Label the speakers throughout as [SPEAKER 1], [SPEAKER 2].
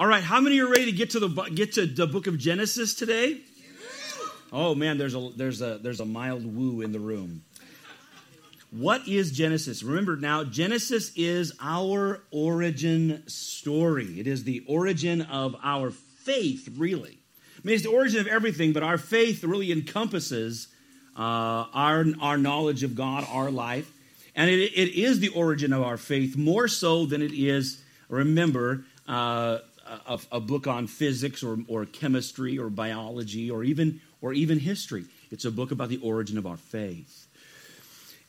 [SPEAKER 1] All right, how many are ready to get to the get to the book of Genesis today? Oh man, there's a there's a there's a mild woo in the room. What is Genesis? Remember now, Genesis is our origin story. It is the origin of our faith, really. I mean, it's the origin of everything, but our faith really encompasses uh, our, our knowledge of God, our life. And it, it is the origin of our faith more so than it is, remember, uh, a, a, book on physics or, or chemistry or biology or even, or even history. It's a book about the origin of our faith.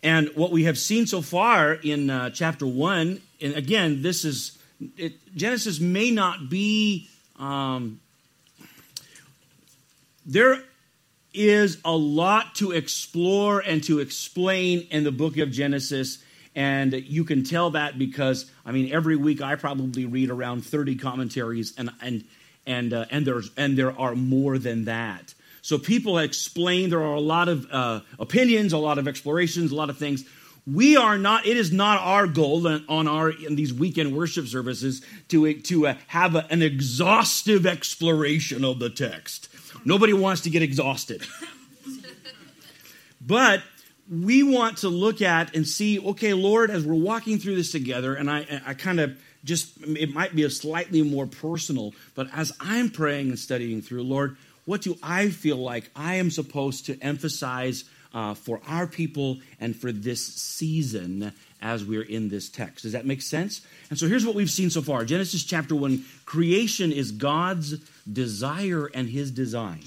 [SPEAKER 1] And what we have seen so far in uh, chapter 1, and again, this is, it, Genesis may not be, um, there is a lot to explore and to explain in the book of Genesis. And you can tell that because, I mean, every week I probably read around 30 commentaries, and, and, and, uh, and, there's, and there are more than that. So people explain, there are a lot of uh, opinions, a lot of explorations, a lot of things. We are not, it is not our goal on our, in these weekend worship services to, to uh, have a, an exhaustive exploration of the text. Nobody wants to get exhausted. but we want to look at and see, okay, Lord, as we're walking through this together, and I, I kind of just, it might be a slightly more personal, but as I'm praying and studying through, Lord, what do I feel like I am supposed to emphasize uh, for our people and for this season as we're in this text? Does that make sense? And so here's what we've seen so far Genesis chapter 1 creation is God's desire and his design.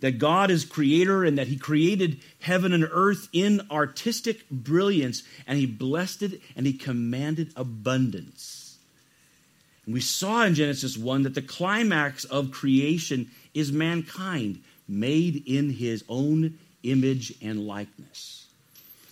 [SPEAKER 1] That God is creator and that he created heaven and earth in artistic brilliance and he blessed it and he commanded abundance. And we saw in Genesis 1 that the climax of creation is mankind, made in his own image and likeness.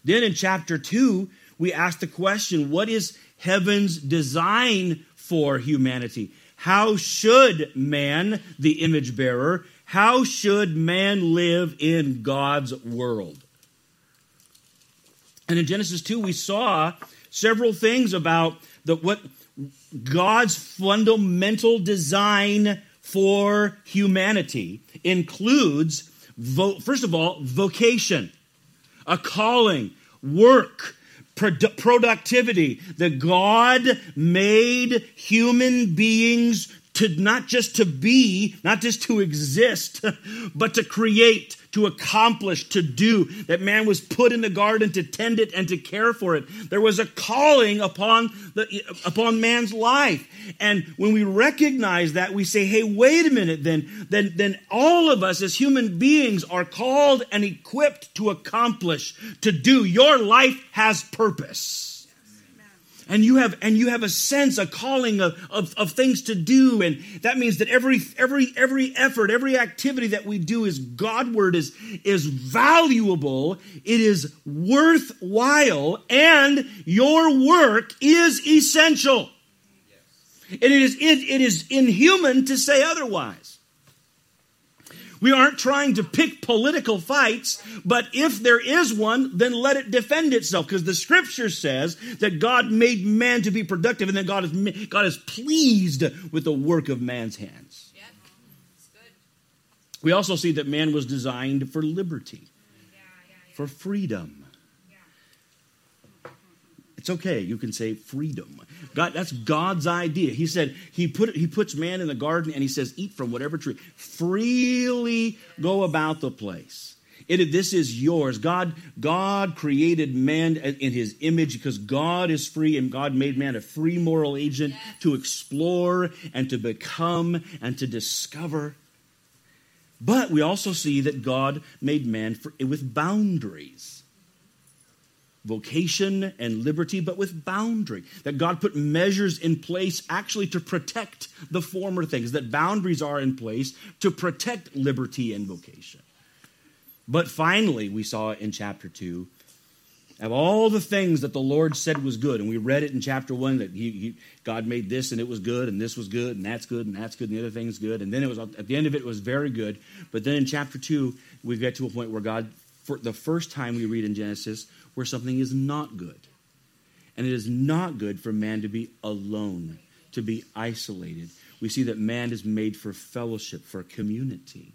[SPEAKER 1] Then in chapter 2, we ask the question what is heaven's design for humanity? How should man, the image bearer, how should man live in God's world? And in Genesis 2, we saw several things about the, what God's fundamental design for humanity includes, vo- first of all, vocation, a calling, work, productivity. That God made human beings to not just to be, not just to exist, but to create, to accomplish, to do. That man was put in the garden to tend it and to care for it. There was a calling upon the upon man's life. And when we recognize that, we say, hey, wait a minute, then, then, then all of us as human beings are called and equipped to accomplish, to do. Your life has purpose and you have and you have a sense a calling of, of, of, things to do. And that means that every every every effort every activity that we do is godward is is valuable. It is worthwhile. And your work is essential. And it is it, it is inhuman to say otherwise we aren't trying to pick political fights, but if there is one, then let it defend itself. Because the scripture says that God made man to be productive and that God is, God is pleased with the work of man's hands. Yeah. We also see that man was designed for liberty, yeah, yeah, for freedom. It's okay. You can say freedom. God, that's God's idea. He said he put he puts man in the garden and he says, eat from whatever tree. Freely go about the place. It, this is yours. God, God created man in his image because God is free and God made man a free moral agent yes. to explore and to become and to discover. But we also see that God made man for, with boundaries vocation and liberty, but with boundary. That God put measures in place actually to protect the former things, that boundaries are in place to protect liberty and vocation. But finally, we saw in chapter 2 of all the things that the Lord said was good, and we read it in chapter 1 that he, he, God made this and it was good, and this was good, and that's good, and that's good, and the other thing's good. And then it was at the end of it, it was very good. But then in chapter 2, we get to a point where God, for the first time we read in Genesis, where something is not good. And it is not good for man to be alone, to be isolated. We see that man is made for fellowship, for community.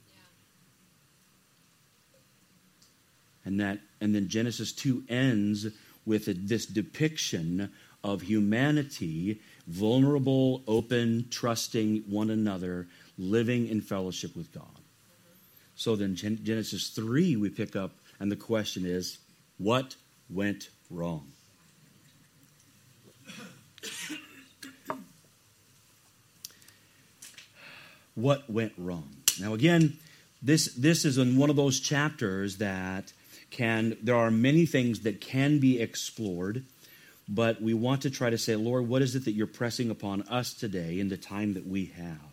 [SPEAKER 1] And that and then Genesis 2 ends with this depiction of humanity vulnerable, open, trusting one another, living in fellowship with God. So then Genesis 3 we pick up and the question is what went wrong? what went wrong? Now again, this this is in one of those chapters that can there are many things that can be explored but we want to try to say lord what is it that you're pressing upon us today in the time that we have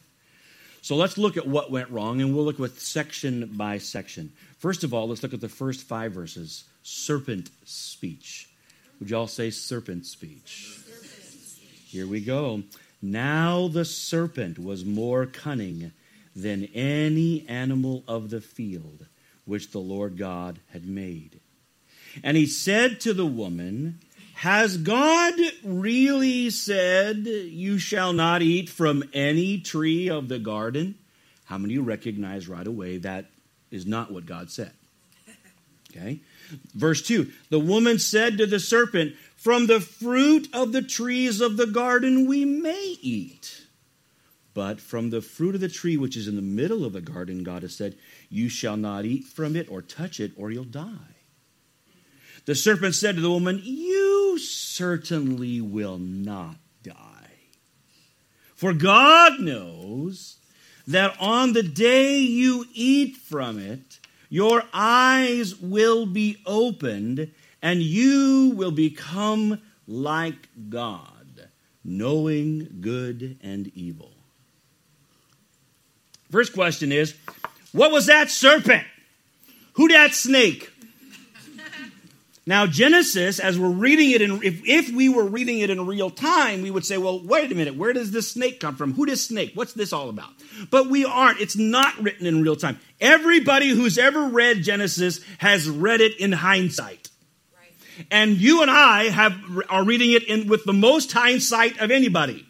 [SPEAKER 1] so let's look at what went wrong and we'll look with section by section. First of all let's look at the first five verses. Serpent speech. Would you all say serpent speech? Here we go. Now the serpent was more cunning than any animal of the field which the Lord God had made. And he said to the woman, Has God really said, You shall not eat from any tree of the garden? How many of you recognize right away that is not what God said? Okay. Verse 2 The woman said to the serpent, From the fruit of the trees of the garden we may eat. But from the fruit of the tree which is in the middle of the garden, God has said, You shall not eat from it or touch it, or you'll die. The serpent said to the woman, You certainly will not die. For God knows that on the day you eat from it, your eyes will be opened, and you will become like God, knowing good and evil. First question is, what was that serpent? Who that snake? Now, Genesis, as we're reading it, in, if, if we were reading it in real time, we would say, well, wait a minute, where does this snake come from? Who this snake? What's this all about? But we aren't. It's not written in real time. Everybody who's ever read Genesis has read it in hindsight. Right. And you and I have, are reading it in, with the most hindsight of anybody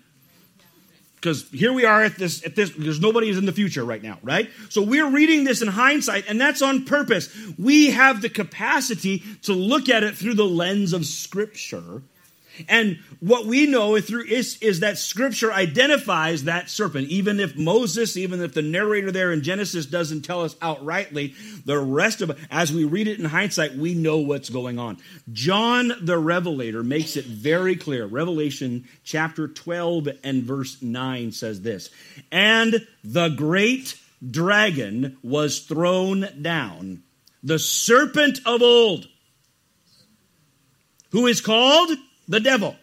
[SPEAKER 1] because here we are at this at this because nobody is in the future right now right? So we're reading this in hindsight and that's on purpose. We have the capacity to look at it through the lens of scripture and what we know through is, is that scripture identifies that serpent. Even if Moses, even if the narrator there in Genesis doesn't tell us outrightly, the rest of as we read it in hindsight, we know what's going on. John the Revelator makes it very clear. Revelation chapter 12 and verse 9 says this And the great dragon was thrown down, the serpent of old, who is called the devil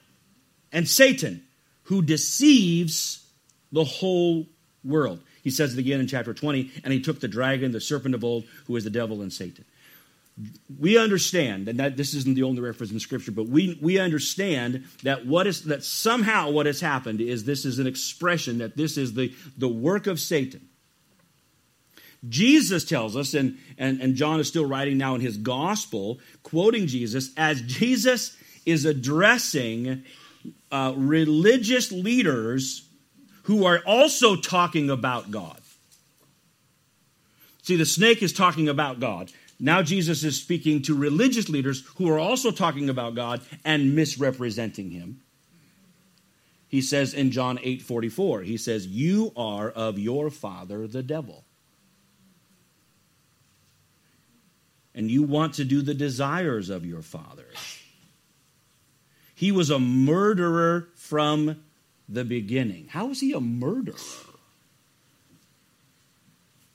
[SPEAKER 1] and Satan, who deceives the whole world. He says it again in chapter 20, and he took the dragon, the serpent of old, who is the devil and Satan. We understand, and that this isn't the only reference in Scripture, but we, we understand that what is that somehow what has happened is this is an expression that this is the, the work of Satan. Jesus tells us, and, and, and John is still writing now in his gospel, quoting Jesus, as Jesus is addressing uh, religious leaders who are also talking about God. See, the snake is talking about God. Now Jesus is speaking to religious leaders who are also talking about God and misrepresenting him. He says in John 8 44, he says, You are of your father, the devil. And you want to do the desires of your father. He was a murderer from the beginning. How is he a murderer?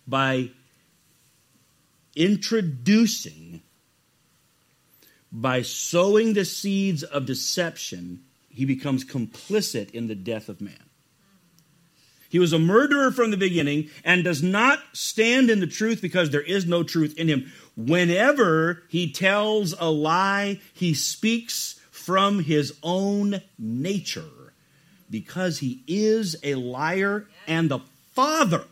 [SPEAKER 1] By introducing, by sowing the seeds of deception, he becomes complicit in the death of man. He was a murderer from the beginning and does not stand in the truth because there is no truth in him. Whenever he tells a lie, he speaks from his own nature because he is a liar and the father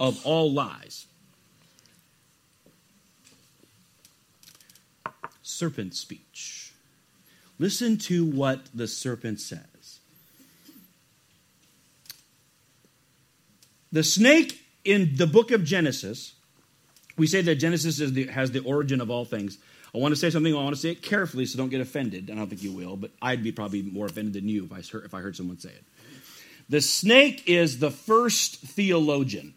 [SPEAKER 1] of all lies. Serpent speech. Listen to what the serpent says. The snake in the book of Genesis, we say that Genesis the, has the origin of all things. I want to say something. I want to say it carefully, so don't get offended. I don't think you will, but I'd be probably more offended than you if I heard, if I heard someone say it. The snake is the first theologian.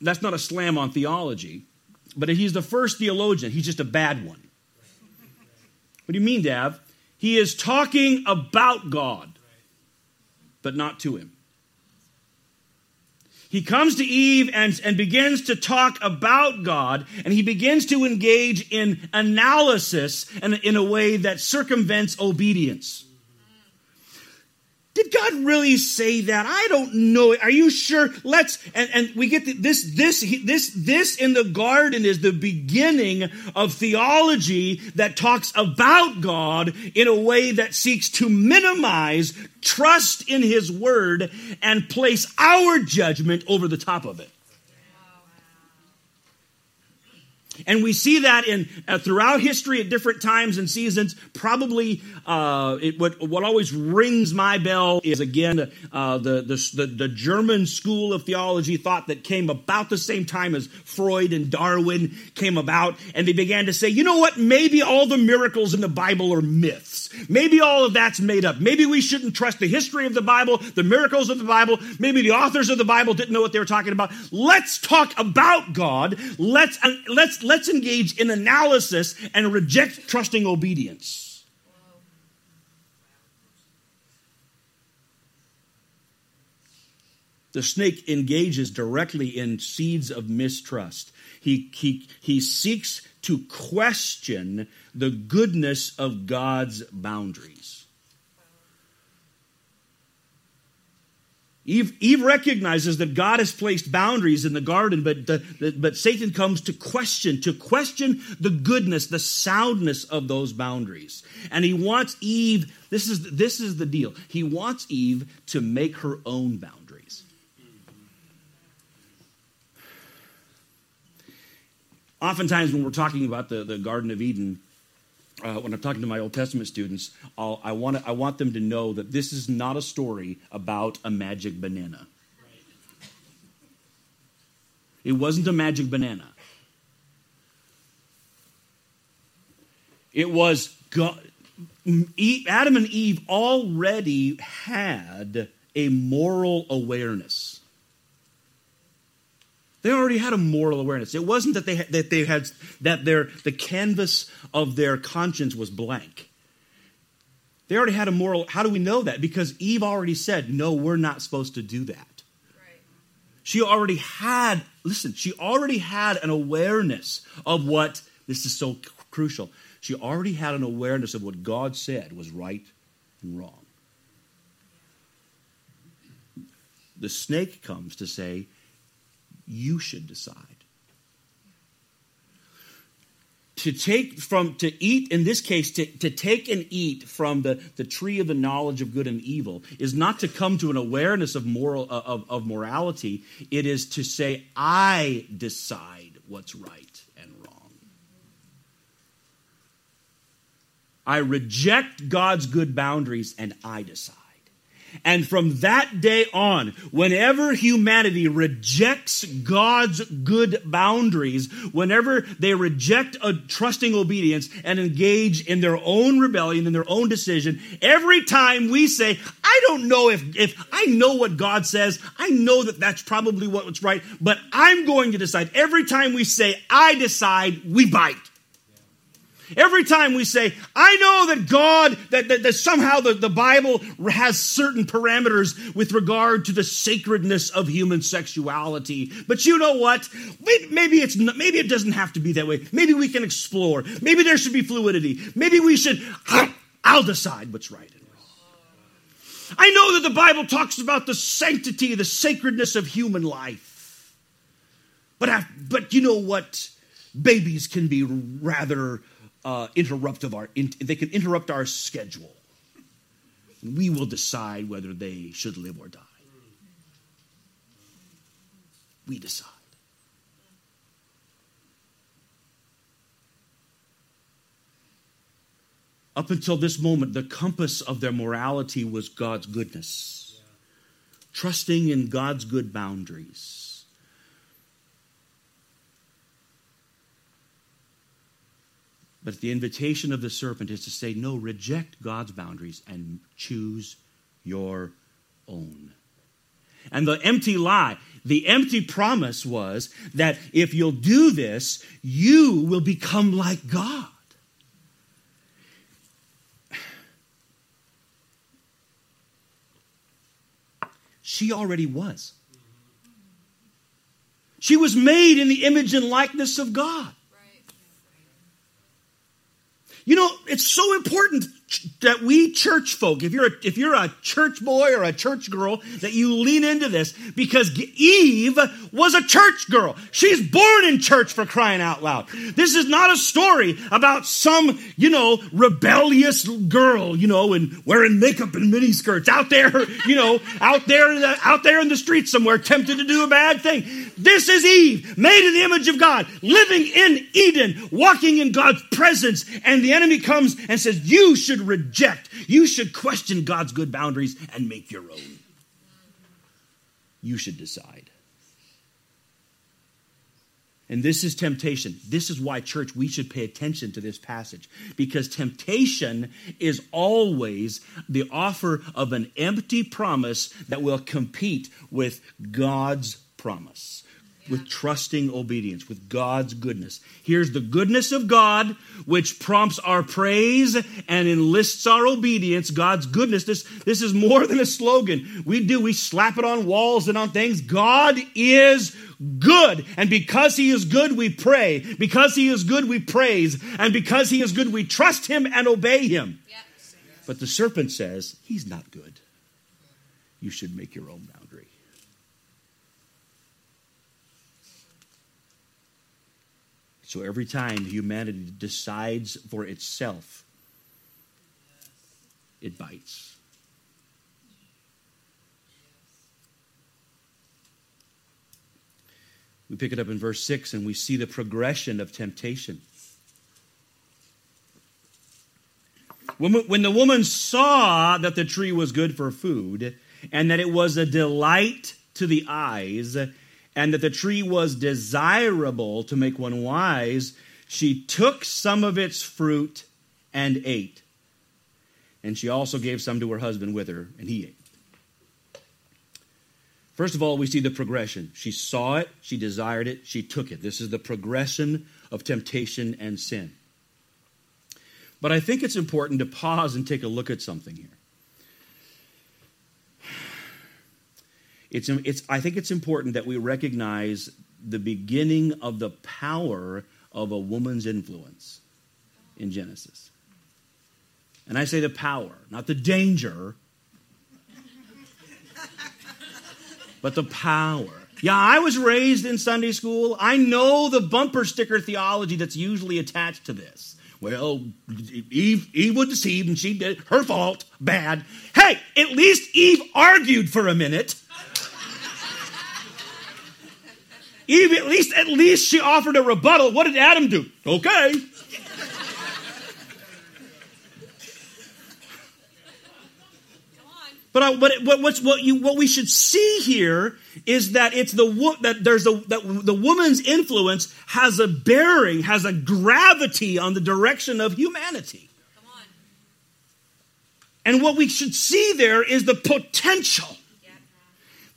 [SPEAKER 1] That's not a slam on theology, but he's the first theologian. He's just a bad one. What do you mean, Dav? He is talking about God, but not to him. He comes to Eve and, and begins to talk about God, and he begins to engage in analysis in a way that circumvents obedience. Did God really say that? I don't know. Are you sure? Let's and, and we get the, this this this this in the garden is the beginning of theology that talks about God in a way that seeks to minimize trust in his word and place our judgment over the top of it. And we see that in uh, throughout history at different times and seasons. Probably uh, it, what, what always rings my bell is again uh, the, the, the German school of theology thought that came about the same time as Freud and Darwin came about, and they began to say, you know what? Maybe all the miracles in the Bible are myths. Maybe all of that's made up. Maybe we shouldn't trust the history of the Bible, the miracles of the Bible. Maybe the authors of the Bible didn't know what they were talking about. Let's talk about God. Let's uh, let's let's engage in analysis and reject trusting obedience. The snake engages directly in seeds of mistrust. He, he, he seeks to question the goodness of God's boundaries. Eve, Eve, recognizes that God has placed boundaries in the garden, but, the, the, but Satan comes to question, to question the goodness, the soundness of those boundaries. And he wants Eve, this is, this is the deal, he wants Eve to make her own boundaries. Oftentimes, when we're talking about the, the Garden of Eden, uh, when I'm talking to my Old Testament students, I'll, I, want I want them to know that this is not a story about a magic banana. It wasn't a magic banana. It was God, Adam and Eve already had a moral awareness. They already had a moral awareness. It wasn't that they had, that they had that their the canvas of their conscience was blank. They already had a moral. How do we know that? Because Eve already said, "No, we're not supposed to do that." Right. She already had. Listen, she already had an awareness of what this is so crucial. She already had an awareness of what God said was right and wrong. The snake comes to say, you should decide. To take from, to eat, in this case, to, to take and eat from the, the tree of the knowledge of good and evil is not to come to an awareness of moral of, of morality. It is to say, I decide what's right and wrong. I reject God's good boundaries and I decide. And from that day on, whenever humanity rejects God's good boundaries, whenever they reject a trusting obedience and engage in their own rebellion and their own decision, every time we say, I don't know if, if I know what God says, I know that that's probably what's right, but I'm going to decide. Every time we say, I decide, we bite. Every time we say, I know that God, that, that, that, somehow the, the Bible has certain parameters with regard to the sacredness of human sexuality. But you know what? Maybe it's maybe it doesn't have to be that way. Maybe we can explore. Maybe there should be fluidity. Maybe we should, I'll decide what's right and wrong. I know that the Bible talks about the sanctity, the sacredness of human life. But, but you know what? Babies can be rather uh, interruptive our, in, they can interrupt our schedule. We will decide whether they should live or die. We decide. Up until this moment, the compass of their morality was God's goodness. trusting in God's good boundaries. But the invitation of the serpent is to say, no, reject God's boundaries and choose your own. And the empty lie, the empty promise was that if you'll do this, you will become like God. She already was. She was made in the image and likeness of God. You know, it's so important that we church folk, if you're a, if you're a church boy or a church girl, that you lean into this because Eve was a church girl. She's born in church for crying out loud. This is not a story about some, you know, rebellious girl, you know, and wearing makeup and miniskirts out there, you know, out there, out there in the streets somewhere, tempted to do a bad thing. This is Eve, made in the image of God, living in Eden, walking in God's presence, and the enemy comes and says, "You should." reject. You should question God's good boundaries and make your own. You should decide. And this is temptation. This is why, church, we should pay attention to this passage. Because temptation is always the offer of an empty promise that will compete with God's promise with trusting obedience, with God's goodness. Here's the goodness of God, which prompts our praise and enlists our obedience. God's goodness. This, this is more than a slogan. We do, we slap it on walls and on things. God is good. And because He is good, we pray. Because He is good, we praise. And because He is good, we trust Him and obey Him. But the serpent says, He's not good. You should make your own boundary. So every time humanity decides for itself, it bites. We pick it up in verse 6 and we see the progression of temptation. When, the woman saw that the tree was good for food and that it was a delight to the eyes and that the tree was desirable to make one wise, she took some of its fruit and ate. And she also gave some to her husband with her, and he ate. First of all, we see the progression. She saw it, she desired it, she took it. This is the progression of temptation and sin. But I think it's important to pause and take a look at something here. It's, it's, I think it's important that we recognize the beginning of the power of a woman's influence in Genesis. And I say the power, not the danger, but the power. Yeah, I was raised in Sunday school. I know the bumper sticker theology that's usually attached to this. Well, Eve, Eve was deceived and she did her fault, bad. Hey, at least Eve argued for a minute. Eve, at least, at least she offered a rebuttal. What did Adam do? Okay. But, I, but what, what's, what, you, what we should see here is that it's the that there's a that the woman's influence has a bearing, has a gravity on the direction of humanity. And what we should see there is the potential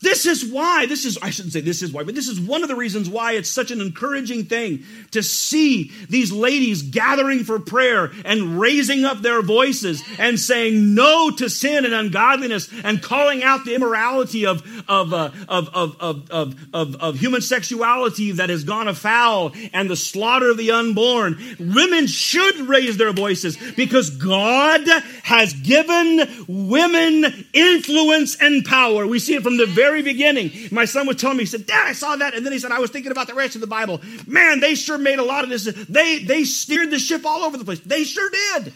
[SPEAKER 1] this is why, this is, I shouldn't say this is why, but this is one of the reasons why it's such an encouraging thing to see these ladies gathering for prayer and raising up their voices and saying no to sin and ungodliness and calling out the immorality of, of, uh, of, of, of, of, of, of human sexuality that has gone afoul and the slaughter of the unborn. Women should raise their voices because God has given women influence and power. We see it from the very very beginning. My son was telling me, he said, Dad, I saw that. And then he said, I was thinking about the rest of the Bible. Man, they sure made a lot of this. They, they steered the ship all over the place. They sure did.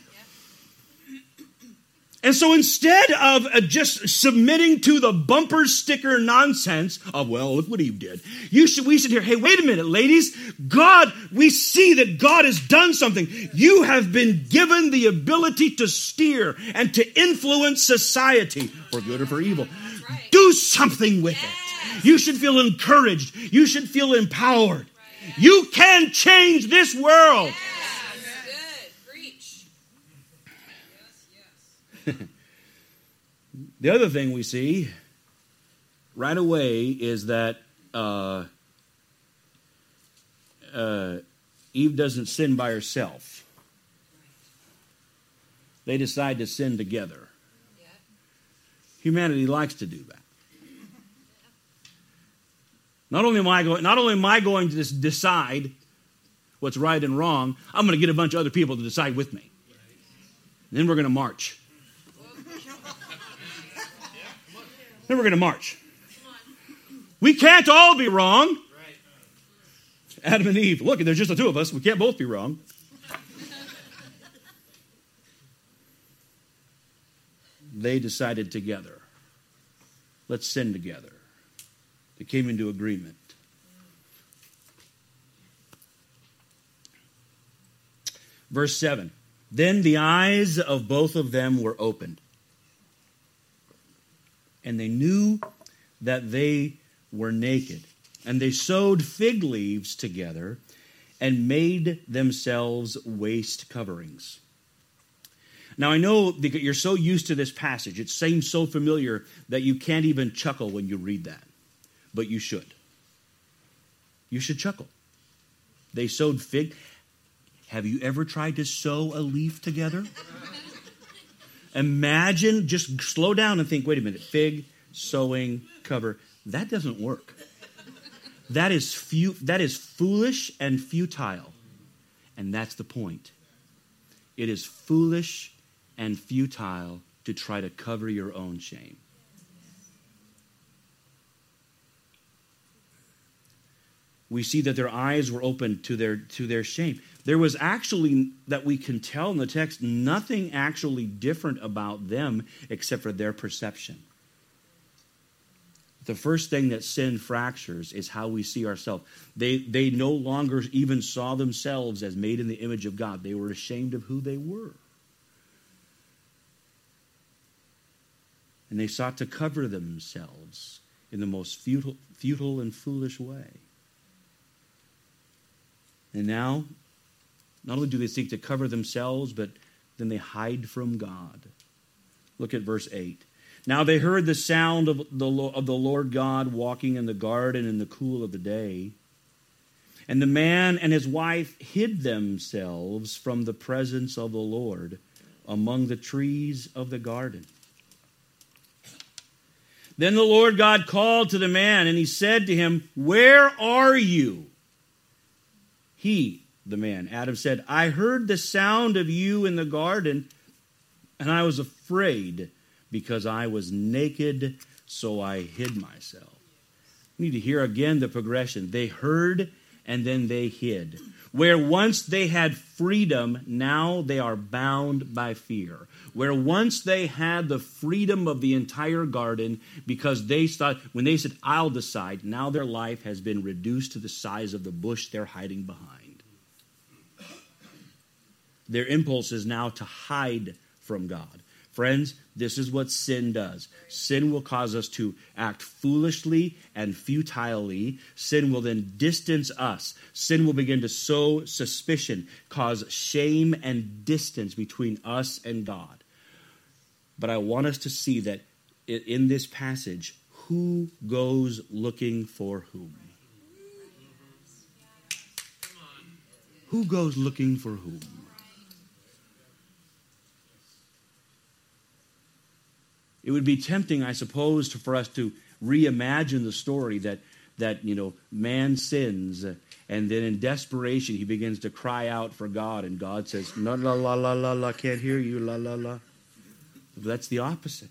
[SPEAKER 1] And so instead of uh, just submitting to the bumper sticker nonsense of, well, look what Eve did, you should, we should hear, hey, wait a minute, ladies. God, we see that God has done something. You have been given the ability to steer and to influence society for good or for evil.
[SPEAKER 2] right.
[SPEAKER 1] do something with
[SPEAKER 2] Yes.
[SPEAKER 1] it. You should feel encouraged. You should feel empowered. You can change this world.
[SPEAKER 2] Yes. Good. Preach. Yes, yes.
[SPEAKER 1] The other thing we see right away is that uh, uh, Eve doesn't sin by herself. They decide to sin together.
[SPEAKER 2] Yeah.
[SPEAKER 1] Humanity likes to do that. Not only am I going, not only am I going to decide what's right and wrong, I'm going to get a bunch of other people to decide with me. then we're going to march. Then we're going to march. We can't all be wrong. Adam and Eve. Look, there's just the two of us. We can't both be wrong. they decided together. Let's sin together. They came into agreement. Verse 7 Then the eyes of both of them were opened, and they knew that they were naked. And they sewed fig leaves together and made themselves waist coverings. Now, I know that you're so used to this passage, it seems so familiar that you can't even chuckle when you read that. But you should. You should chuckle. They sewed fig. Have you ever tried to sew a leaf together? Imagine, just slow down and think wait a minute, fig, sewing, cover. That doesn't work. That is, fu- that is foolish and futile. And that's the point. It is foolish and futile to try to cover your own shame. We see that their eyes were opened to their to their shame. There was actually that we can tell in the text nothing actually different about them except for their perception. The first thing that sin fractures is how we see ourselves. They, they no longer even saw themselves as made in the image of God. They were ashamed of who they were. And they sought to cover themselves in the most futile, futile and foolish way. And now, not only do they seek to cover themselves, but then they hide from God. Look at verse 8. Now they heard the sound of the, of the Lord God walking in the garden in the cool of the day. And the man and his wife hid themselves from the presence of the Lord among the trees of the garden. Then the Lord God called to the man, and he said to him, Where are you? He, the man, Adam said, I heard the sound of you in the garden, and I was afraid because I was naked, so I hid myself. You need to hear again the progression. They heard and then they hid. Where once they had freedom, now they are bound by fear. Where once they had the freedom of the entire garden because they thought, when they said, I'll decide, now their life has been reduced to the size of the bush they're hiding behind. Their impulse is now to hide from God. Friends, this is what sin does. Sin will cause us to act foolishly and futilely. Sin will then distance us. Sin will begin to sow suspicion, cause shame and distance between us and God. But I want us to see that in this passage, who goes looking for whom? Who goes looking for whom? It would be tempting, I suppose, for us to reimagine the story that, that you know, man sins, and then in desperation he begins to cry out for God, and God says, La la la la la la, can't hear you, la la la. That's the opposite.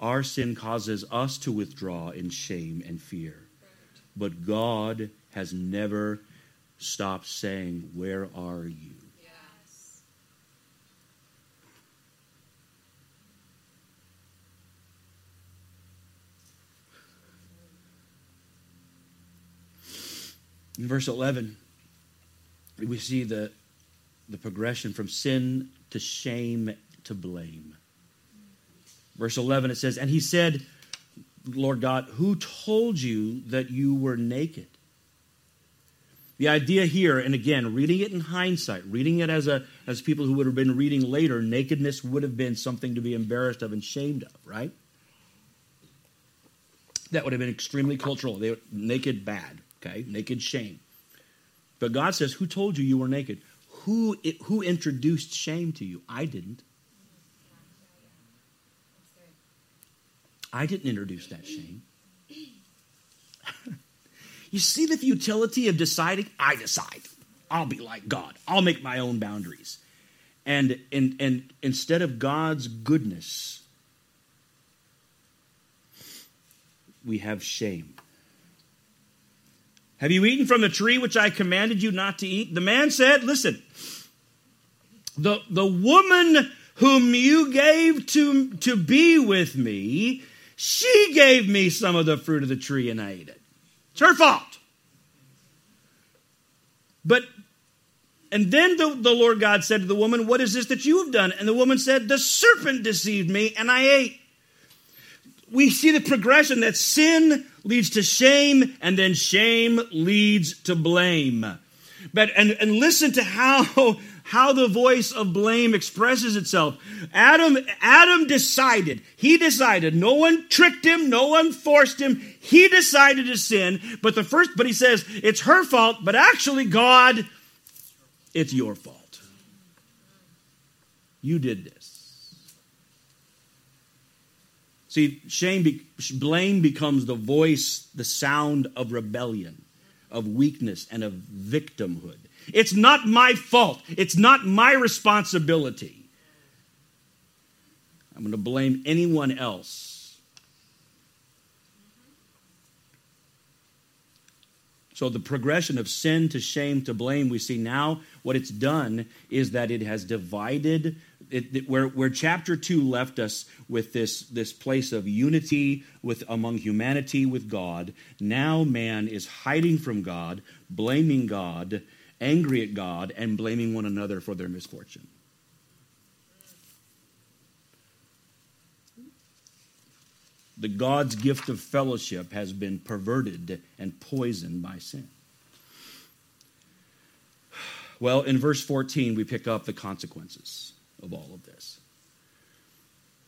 [SPEAKER 1] Our sin causes us to withdraw in shame and fear. But God has never stopped saying, Where are you? In verse 11, we see the, the progression from sin to shame to blame. Verse 11 it says, And he said, Lord God, who told you that you were naked? The idea here, and again, reading it in hindsight, reading it as a as people who would have been reading later, nakedness would have been something to be embarrassed of and shamed of, right? That would have been extremely cultural. They were naked bad, okay? Naked shame. But God says, Who told you you were naked? Who, who introduced shame to you? I didn't. I didn't introduce that shame. you see the futility of deciding? I decide. I'll be like God. I'll make my own boundaries. And, and, and instead of God's goodness, we have shame. Have you eaten from the tree which I commanded you not to eat? The man said, Listen, the, the woman whom you gave to, to be with me, she gave me some of the fruit of the tree and I ate it. It's her fault. But, and then the, the Lord God said to the woman, What is this that you have done? And the woman said, The serpent deceived me and I ate. We see the progression that sin leads to shame and then shame leads to blame. But, and, and listen to how how the voice of blame expresses itself. Adam, Adam decided, he decided, no one tricked him, no one forced him, he decided to sin, but the first, but he says, it's her fault, but actually, God, it's your fault. You did this. See, shame, be, blame becomes the voice, the sound of rebellion, of weakness, and of victimhood. It's not my fault. It's not my responsibility. I'm going to blame anyone else. So, the progression of sin to shame to blame, we see now what it's done is that it has divided it, it, where, where chapter 2 left us with this, this place of unity with, among humanity with God, now man is hiding from God, blaming God, angry at God, and blaming one another for their misfortune. The God's gift of fellowship has been perverted and poisoned by sin. Well, in verse 14, we pick up the consequences of all of this.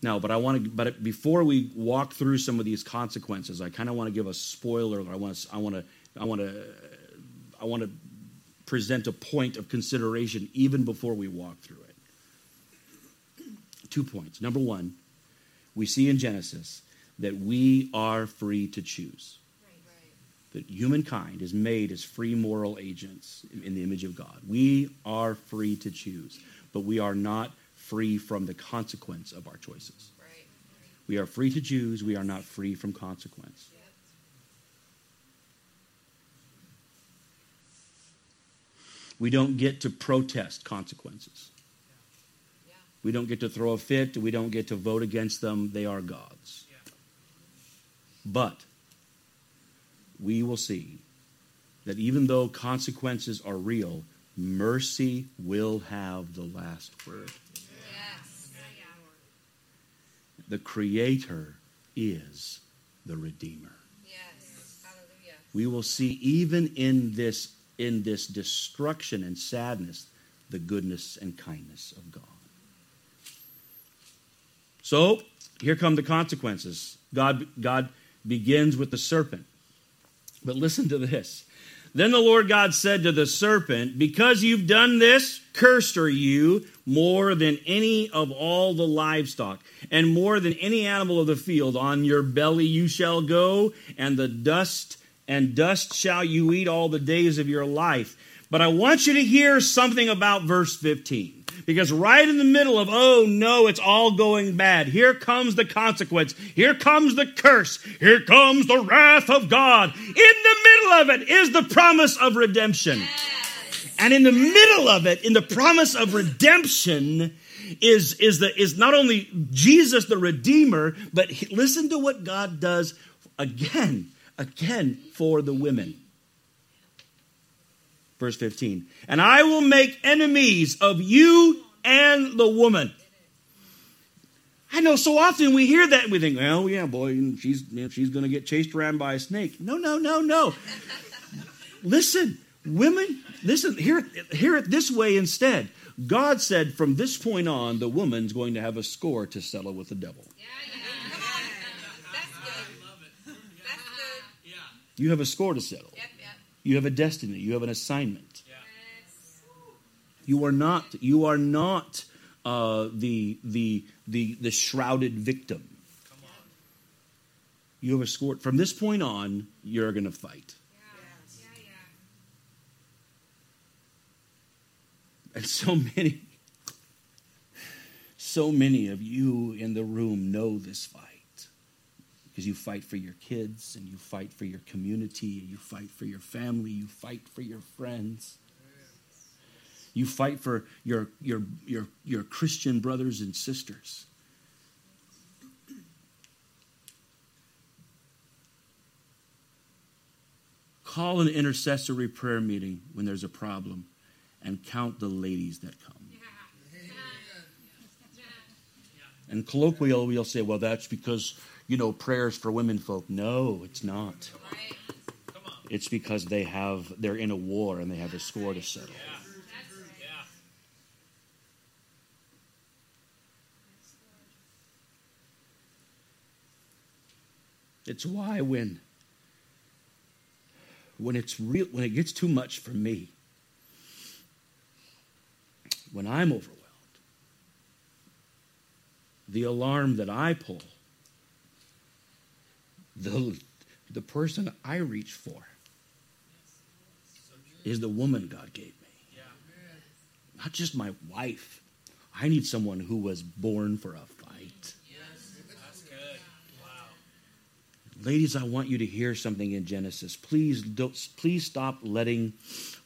[SPEAKER 1] Now, but I want to, but before we walk through some of these consequences, I kind of want to give a spoiler. I want to, I want to, I want to, I want to present a point of consideration even before we walk through it. Two points. Number one, we see in Genesis that we are free to choose. That humankind is made as free moral agents in the image of God. We are free to choose, but we are not free from the consequence of our choices. Right. We are free to choose, we are not free from consequence. We don't get to protest consequences. We don't get to throw a fit. We don't get to vote against them. They are God's. But we will see that even though consequences are real, mercy will have the last word. The Creator is the Redeemer. Yes. Hallelujah. We will see even in this in this destruction and sadness the goodness and kindness of God. So, here come the consequences. God, God begins with the serpent. But listen to this. Then the Lord God said to the serpent, Because you've done this, cursed are you more than any of all the livestock, and more than any animal of the field. On your belly you shall go, and the dust and dust shall you eat all the days of your life. But I want you to hear something about verse 15. Because right in the middle of, oh no, it's all going bad, here comes the consequence. Here comes the curse. Here comes the wrath of God. In the middle of it is the promise of redemption. And in the middle of it, in the promise of redemption, is, is, the, is not only Jesus the Redeemer, but he, listen to what God does again again for the women. Verse 15. And I will make enemies of you and the woman. I know so often we hear that and we think, well, yeah, boy, she's, she's going to get chased around by a snake. No, no, no, no. listen, women, listen, hear, hear it this way instead. God said from this point on, the woman's going to have a score to settle with the devil.
[SPEAKER 2] Yeah, yeah. That's good. That's good.
[SPEAKER 1] You have a score to settle.
[SPEAKER 2] Yep.
[SPEAKER 1] You have a destiny. You have an assignment.
[SPEAKER 2] Yes.
[SPEAKER 1] You are not. You are not uh, the the the the shrouded victim. You have a score. From this point on, you're going to fight.
[SPEAKER 2] Yeah, yeah, yeah.
[SPEAKER 1] And so many, so many of you in the room know this fight. Because you fight for your kids, and you fight for your community, and you fight for your family, you fight for your friends. You fight for your, your, your, your Christian brothers and sisters. Call an intercessory prayer meeting when there's a problem and count the ladies that come. And colloquial, we'll say, well, that's because, you know, prayers for women folk. No, it's not. It's because they have, they're in a war and they have a score to settle. It's why when, when it's real, when it gets too much for me, when I'm overwhelmed, the alarm that I pull, the, the person I reach for is the woman God gave me. Not just my wife. I need someone who was born for a fight.
[SPEAKER 3] That's good. Wow.
[SPEAKER 1] Ladies, I want you to hear something in Genesis. Please don't please stop letting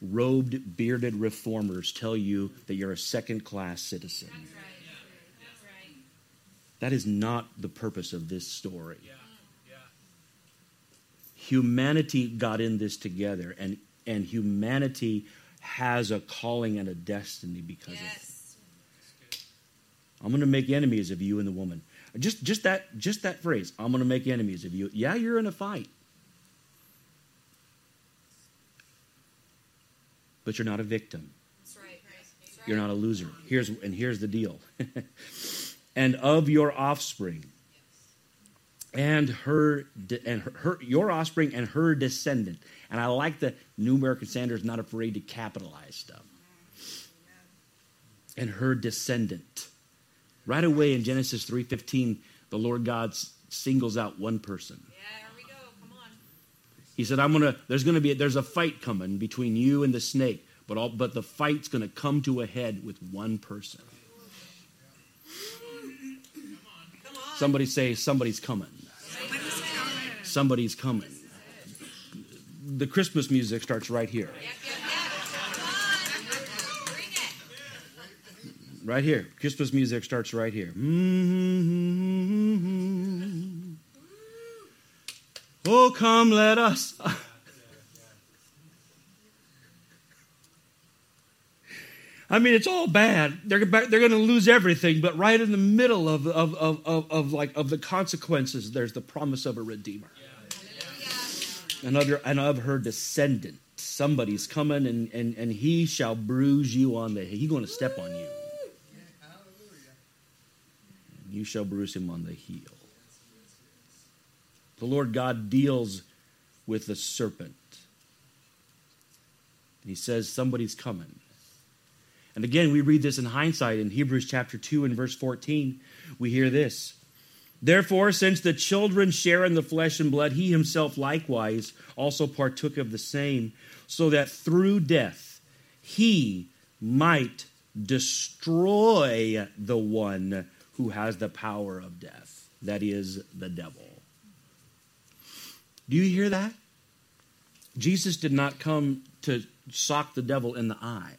[SPEAKER 1] robed, bearded reformers tell you that you're a second-class citizen.
[SPEAKER 2] That's right. That's right.
[SPEAKER 1] That is not the purpose of this story.
[SPEAKER 3] Yeah.
[SPEAKER 1] Humanity got in this together and and humanity has a calling and a destiny because of it. I'm going to make enemies of you and the woman. Just just that just that phrase. I'm going to make enemies of you. Yeah, you're in a fight. But you're not a victim.
[SPEAKER 2] That's right. That's right.
[SPEAKER 1] You're not a loser. Here's and here's the deal. and of your offspring and her and her, her your offspring and her descendant. And I like the New American Standard is not afraid to capitalize stuff. And her descendant. Right away in Genesis 3:15, the Lord God singles out one person.
[SPEAKER 2] Yeah, here we go. Come on.
[SPEAKER 1] He said, "I'm gonna. There's gonna be. A, There's a fight coming between you and the snake, but all. But the fight's gonna come to a head with one person.
[SPEAKER 2] Come on.
[SPEAKER 1] Somebody say, somebody's coming. Somebody's coming. The Christmas music starts right here. Right here. Christmas music starts right here. Mm-hmm. Oh, come, let us. I mean, it's all bad. They're, they're going to lose everything, but right in the middle of, of, of, of, of, like, of the consequences, there's the promise of a redeemer. And of, your, and of her descendant. Somebody's coming, and, and, and he shall bruise you on the He's going to step on you. And you shall bruise him on the heel. The Lord God deals with the serpent. And he says, Somebody's coming. And again, we read this in hindsight in Hebrews chapter 2 and verse 14. We hear this. Therefore, since the children share in the flesh and blood, he himself likewise also partook of the same, so that through death he might destroy the one who has the power of death, that is, the devil. Do you hear that? Jesus did not come to sock the devil in the eye,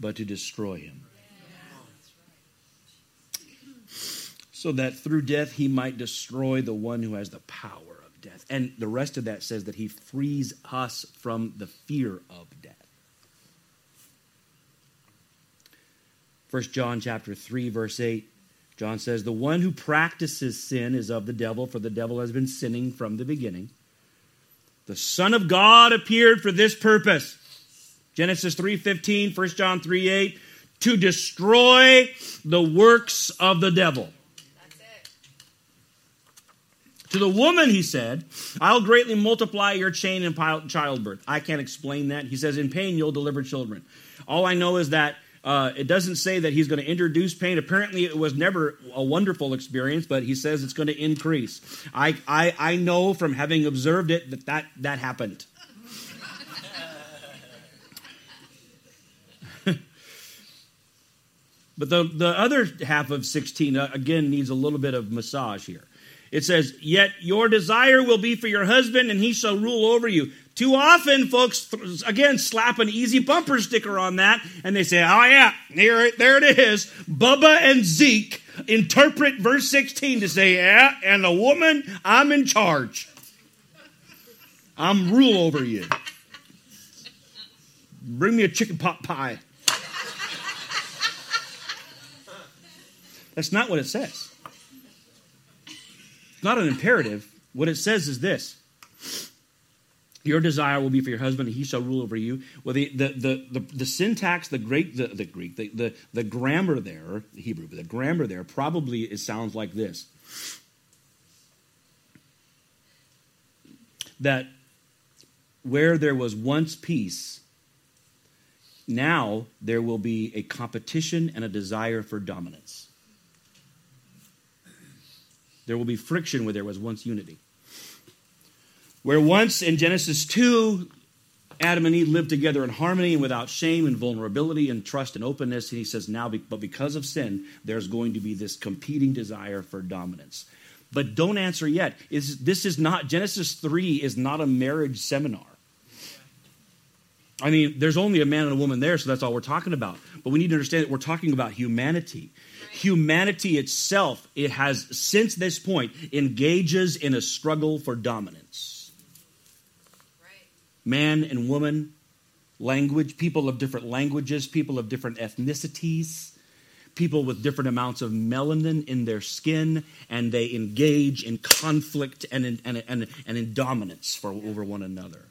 [SPEAKER 1] but to destroy him. So that through death he might destroy the one who has the power of death. And the rest of that says that he frees us from the fear of death. 1 John chapter 3 verse 8. John says, "The one who practices sin is of the devil, for the devil has been sinning from the beginning." The Son of God appeared for this purpose. Genesis 3:15, 1 John 3:8, to destroy the works of the devil. To the woman, he said, I'll greatly multiply your chain in childbirth. I can't explain that. He says, In pain, you'll deliver children. All I know is that uh, it doesn't say that he's going to introduce pain. Apparently, it was never a wonderful experience, but he says it's going to increase. I, I, I know from having observed it that that, that happened. But the, the other half of 16, uh, again, needs a little bit of massage here. It says, Yet your desire will be for your husband, and he shall rule over you. Too often, folks, th- again, slap an easy bumper sticker on that, and they say, Oh, yeah, there, there it is. Bubba and Zeke interpret verse 16 to say, Yeah, and the woman, I'm in charge. I'm rule over you. Bring me a chicken pot pie. That's not what it says. Not an imperative. What it says is this Your desire will be for your husband, and he shall rule over you. Well, the, the, the, the, the syntax, the Greek, the, the Greek, the, the, the grammar there, the Hebrew, the grammar there probably it sounds like this. That where there was once peace, now there will be a competition and a desire for dominance. There will be friction where there was once unity. Where once in Genesis 2, Adam and Eve lived together in harmony and without shame and vulnerability and trust and openness. And he says, now, but because of sin, there's going to be this competing desire for dominance. But don't answer yet. Is this is not Genesis 3 is not a marriage seminar. I mean, there's only a man and a woman there, so that's all we're talking about. But we need to understand that we're talking about humanity. Humanity itself, it has since this point engages in a struggle for dominance.
[SPEAKER 2] Right.
[SPEAKER 1] Man and woman, language, people of different languages, people of different ethnicities, people with different amounts of melanin in their skin, and they engage in conflict and in, and, and, and in dominance for over one another.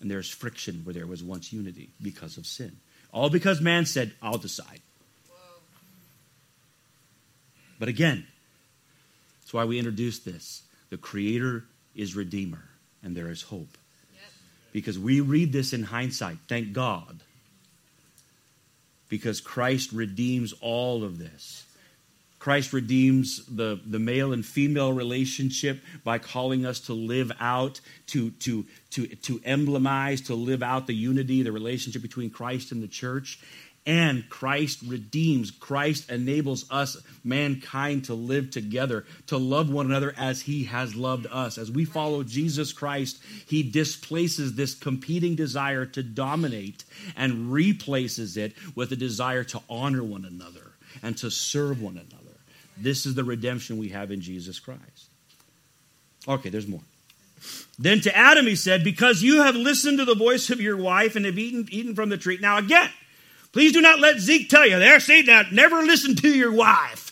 [SPEAKER 1] And there's friction where there was once unity because of sin. All because man said, I'll decide. But again, that's why we introduced this. The Creator is Redeemer, and there is hope.
[SPEAKER 2] Yep.
[SPEAKER 1] Because we read this in hindsight, thank God. Because Christ redeems all of this. Christ redeems the, the male and female relationship by calling us to live out, to, to, to, to emblemize, to live out the unity, the relationship between Christ and the church. And Christ redeems, Christ enables us, mankind, to live together, to love one another as He has loved us. As we follow Jesus Christ, He displaces this competing desire to dominate and replaces it with a desire to honor one another and to serve one another. This is the redemption we have in Jesus Christ. Okay, there's more. Then to Adam he said, Because you have listened to the voice of your wife and have eaten, eaten from the tree. Now again, please do not let Zeke tell you there, see that, never listen to your wife.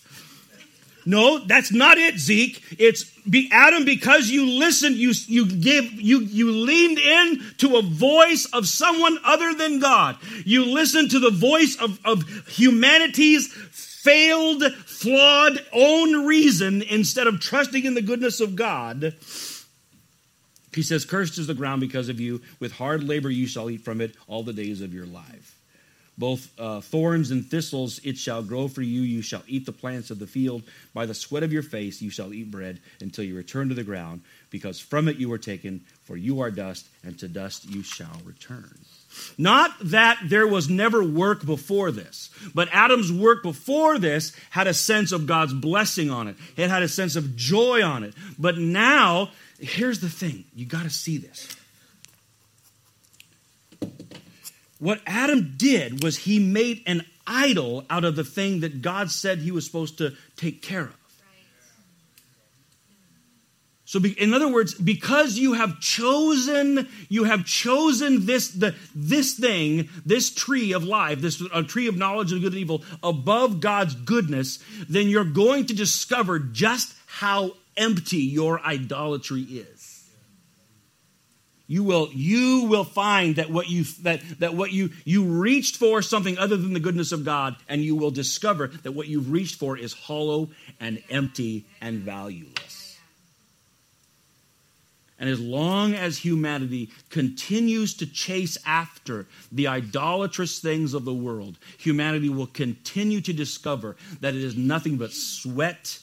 [SPEAKER 1] No, that's not it, Zeke. It's be Adam because you listened, you you give you you leaned in to a voice of someone other than God. You listened to the voice of, of humanity's failed, flawed own reason instead of trusting in the goodness of God. He says, Cursed is the ground because of you. With hard labor you shall eat from it all the days of your life. Both uh, thorns and thistles it shall grow for you. You shall eat the plants of the field. By the sweat of your face you shall eat bread until you return to the ground, because from it you were taken, for you are dust, and to dust you shall return. Not that there was never work before this, but Adam's work before this had a sense of God's blessing on it. It had a sense of joy on it. But now, here's the thing you got to see this. What Adam did was he made an idol out of the thing that God said he was supposed to take care of. So, be, in other words, because you have chosen, you have chosen this the this thing, this tree of life, this a tree of knowledge of good and evil above God's goodness, then you're going to discover just how empty your idolatry is. You will you will find that what you that that what you you reached for something other than the goodness of God, and you will discover that what you've reached for is hollow and empty and valueless. And as long as humanity continues to chase after the idolatrous things of the world, humanity will continue to discover that it is nothing but sweat,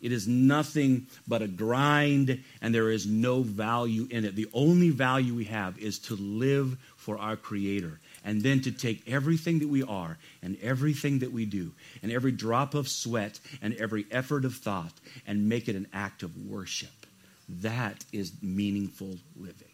[SPEAKER 1] it is nothing but a grind, and there is no value in it. The only value we have is to live for our Creator, and then to take everything that we are, and everything that we do, and every drop of sweat, and every effort of thought, and make it an act of worship. That is meaningful living.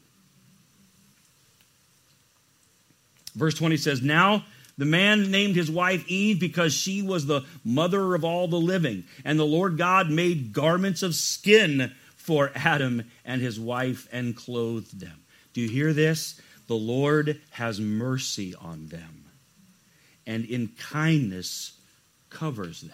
[SPEAKER 1] Verse 20 says, Now the man named his wife Eve because she was the mother of all the living. And the Lord God made garments of skin for Adam and his wife and clothed them. Do you hear this? The Lord has mercy on them and in kindness covers them.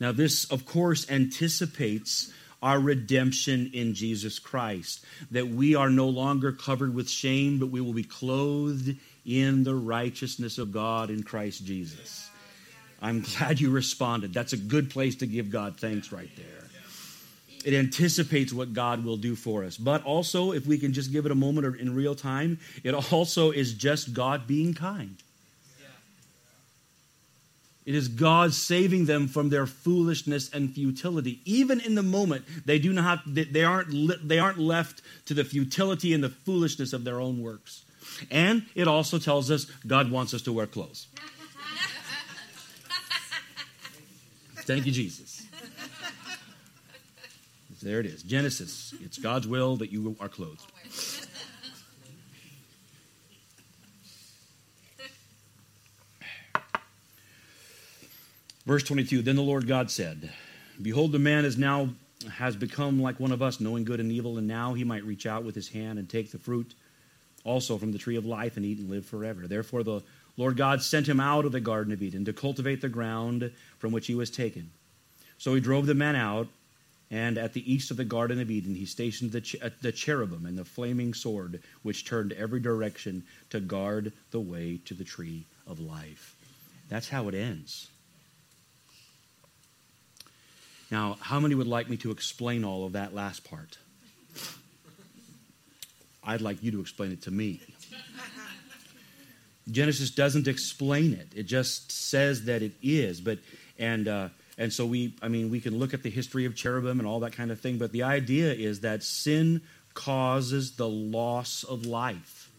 [SPEAKER 1] Now, this, of course, anticipates our redemption in Jesus Christ. That we are no longer covered with shame, but we will be clothed in the righteousness of God in Christ Jesus. I'm glad you responded. That's a good place to give God thanks right there. It anticipates what God will do for us. But also, if we can just give it a moment in real time, it also is just God being kind. It is God saving them from their foolishness and futility. Even in the moment, they do not have, they aren't they aren't left to the futility and the foolishness of their own works. And it also tells us God wants us to wear clothes. Thank you, Jesus. There it is. Genesis. It's God's will that you are clothed. Verse 22 Then the Lord God said, Behold, the man is now has become like one of us, knowing good and evil, and now he might reach out with his hand and take the fruit also from the tree of life and eat and live forever. Therefore, the Lord God sent him out of the Garden of Eden to cultivate the ground from which he was taken. So he drove the men out, and at the east of the Garden of Eden he stationed the, ch- the cherubim and the flaming sword, which turned every direction to guard the way to the tree of life. That's how it ends. Now, how many would like me to explain all of that last part? I'd like you to explain it to me. Genesis doesn't explain it. It just says that it is. But and uh, and so we, I mean, we can look at the history of cherubim and all that kind of thing. But the idea is that sin causes the loss of life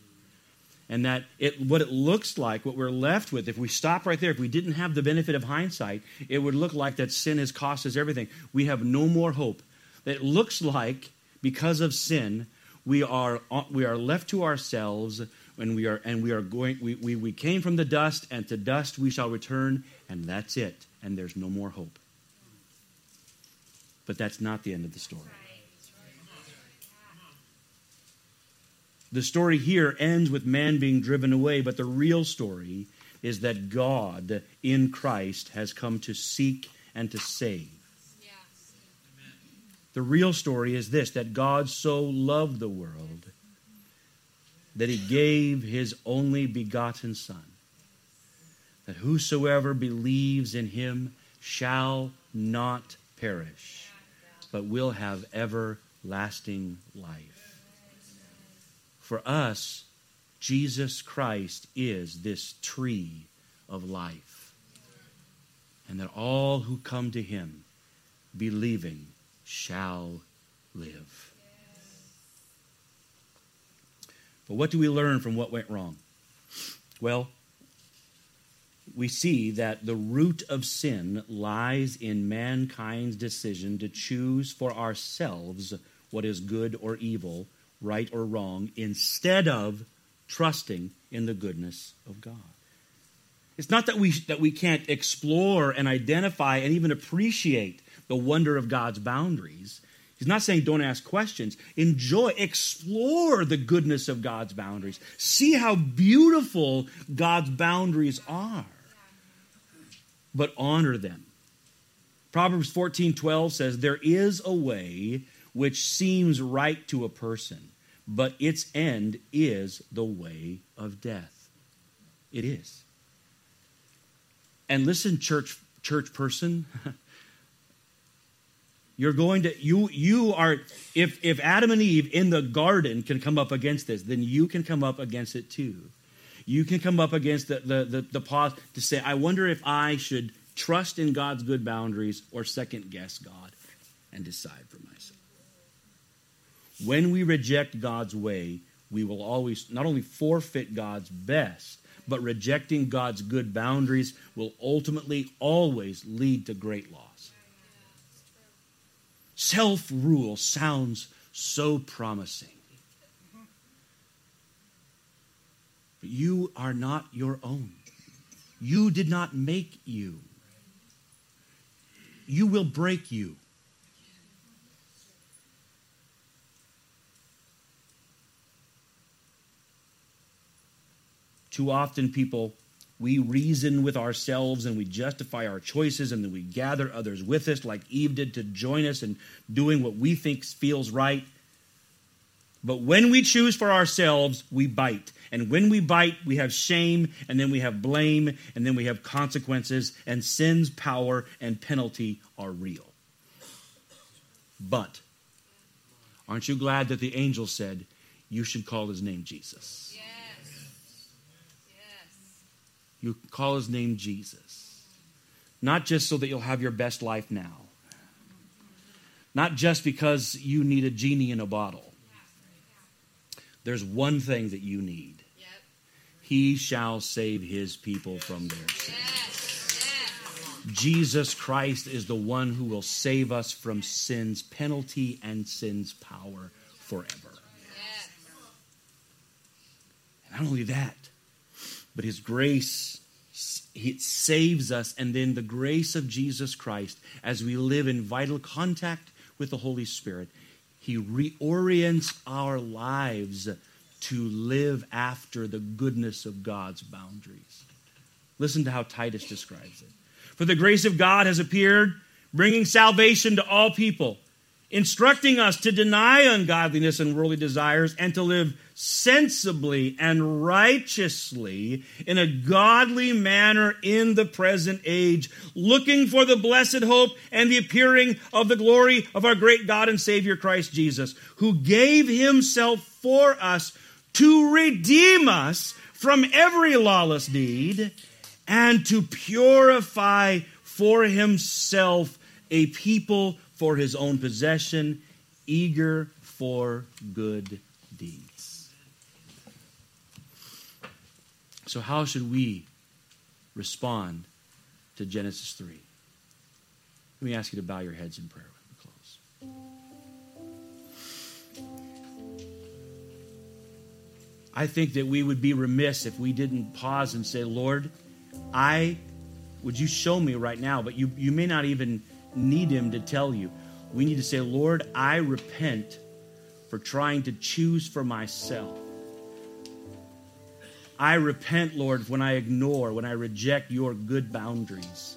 [SPEAKER 1] and that it, what it looks like, what we're left with, if we stop right there, if we didn't have the benefit of hindsight, it would look like that sin has cost us everything. We have no more hope. That it looks like because of sin, we are uh, we are left to ourselves, and we are and we are going. We, we, we came from the dust, and to dust we shall return, and that's it. And there's no more hope. But that's not the end of the story. The story here ends with man being driven away, but the real story is that God in Christ has come to seek and to save. The real story is this that God so loved the world that he gave his only begotten Son, that whosoever believes in him shall not perish, but will have everlasting life. For us, Jesus Christ is this tree of life. And that all who come to him believing shall live. But what do we learn from what went wrong? Well, we see that the root of sin lies in mankind's decision to choose for ourselves what is good or evil right or wrong, instead of trusting in the goodness of God. It's not that we, that we can't explore and identify and even appreciate the wonder of God's boundaries. He's not saying don't ask questions. Enjoy, explore the goodness of God's boundaries. See how beautiful God's boundaries are. But honor them. Proverbs 14 12 says, There is a way which seems right to a person, but its end is the way of death. It is. And listen, church, church person. You're going to you you are if if Adam and Eve in the garden can come up against this, then you can come up against it too. You can come up against the the the, the pause to say, I wonder if I should trust in God's good boundaries or second guess God and decide for myself. When we reject God's way, we will always not only forfeit God's best, but rejecting God's good boundaries will ultimately always lead to great loss. Self rule sounds so promising. But you are not your own. You did not make you. You will break you. Too often, people we reason with ourselves and we justify our choices and then we gather others with us like eve did to join us in doing what we think feels right. But when we choose for ourselves we bite. And when we bite we have shame and then we have blame and then we have consequences and sin's power and penalty are real. But aren't you glad that the angel said you should call his name jesus You call his name Jesus. Not just so that you'll have your best life now, not just because you need a genie in a bottle. There's one thing that you need He shall save his people from their sins. Jesus Christ is the one who will save us from sin's penalty and sin's power forever. And not only that, but his grace it saves us and then the grace of Jesus Christ as we live in vital contact with the Holy Spirit he reorients our lives to live after the goodness of God's boundaries. Listen to how Titus describes it. For the grace of God has appeared bringing salvation to all people instructing us to deny ungodliness and worldly desires and to live sensibly and righteously in a godly manner in the present age, looking for the blessed hope and the appearing of the glory of our great God and Savior Christ Jesus, who gave himself for us to redeem us from every lawless deed and to purify for himself a people for his own possession, eager for good deeds. So, how should we respond to Genesis 3? Let me ask you to bow your heads in prayer. I think that we would be remiss if we didn't pause and say, Lord, I would you show me right now, but you, you may not even need Him to tell you. We need to say, Lord, I repent for trying to choose for myself. I repent, Lord, when I ignore, when I reject your good boundaries,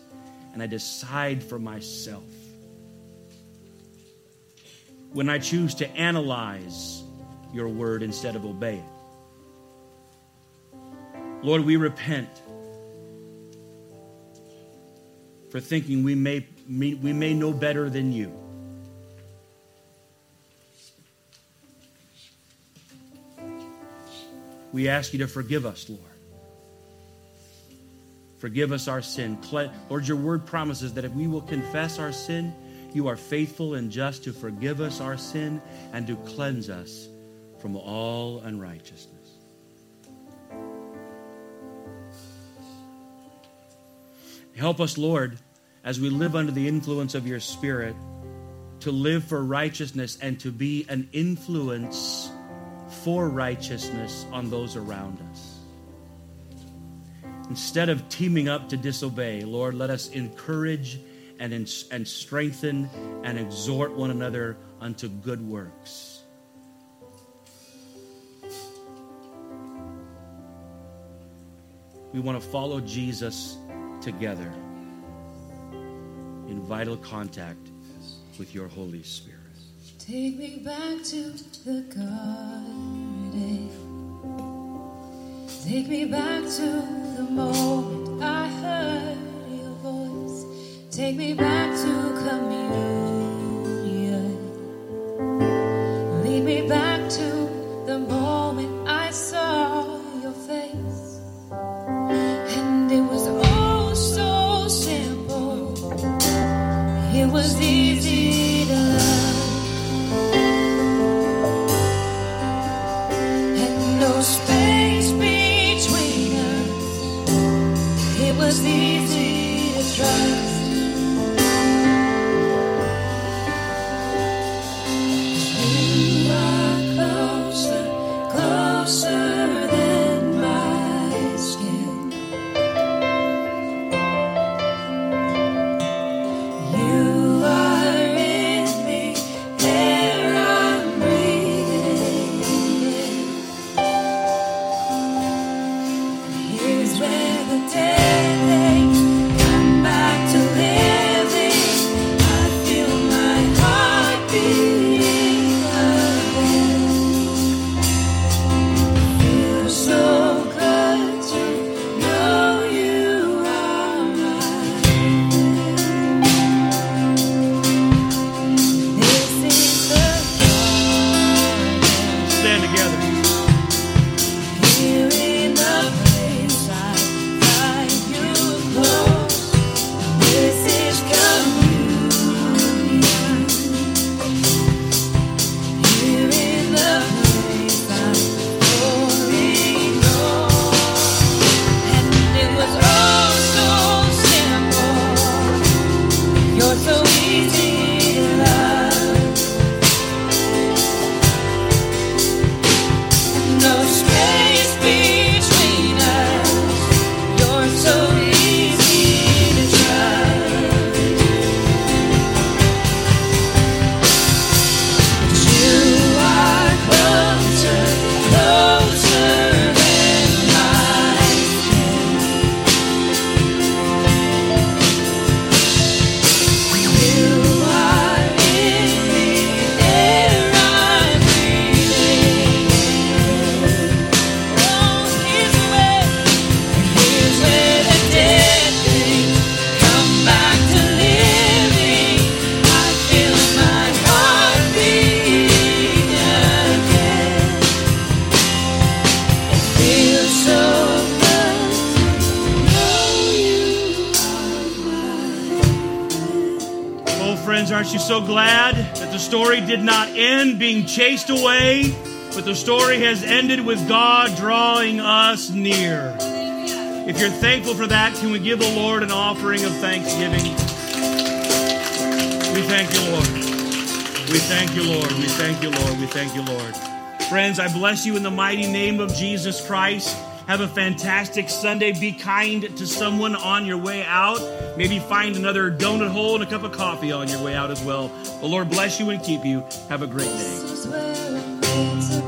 [SPEAKER 1] and I decide for myself. When I choose to analyze your word instead of obey it. Lord, we repent for thinking we may, we may know better than you. We ask you to forgive us, Lord. Forgive us our sin. Lord, your word promises that if we will confess our sin, you are faithful and just to forgive us our sin and to cleanse us from all unrighteousness. Help us, Lord, as we live under the influence of your Spirit, to live for righteousness and to be an influence for righteousness on those around us. Instead of teaming up to disobey, Lord, let us encourage and, and strengthen and exhort one another unto good works. We want to follow Jesus together in vital contact with your Holy Spirit.
[SPEAKER 4] Take me back to the garden. Take me back to the moment I heard your voice. Take me back to communion. Lead me back was easy
[SPEAKER 1] chased away, but the story has ended with God drawing us near? If you're thankful for that, can we give the Lord an offering of thanksgiving? We thank you, Lord. We thank you, Lord. We thank you, Lord. We thank you, Lord. Friends, I bless you in the mighty name of Jesus Christ. Have a fantastic Sunday. Be kind to someone on your way out. Maybe find another donut hole and a cup of coffee on your way out as well. The Lord bless you and keep you. Have a great day.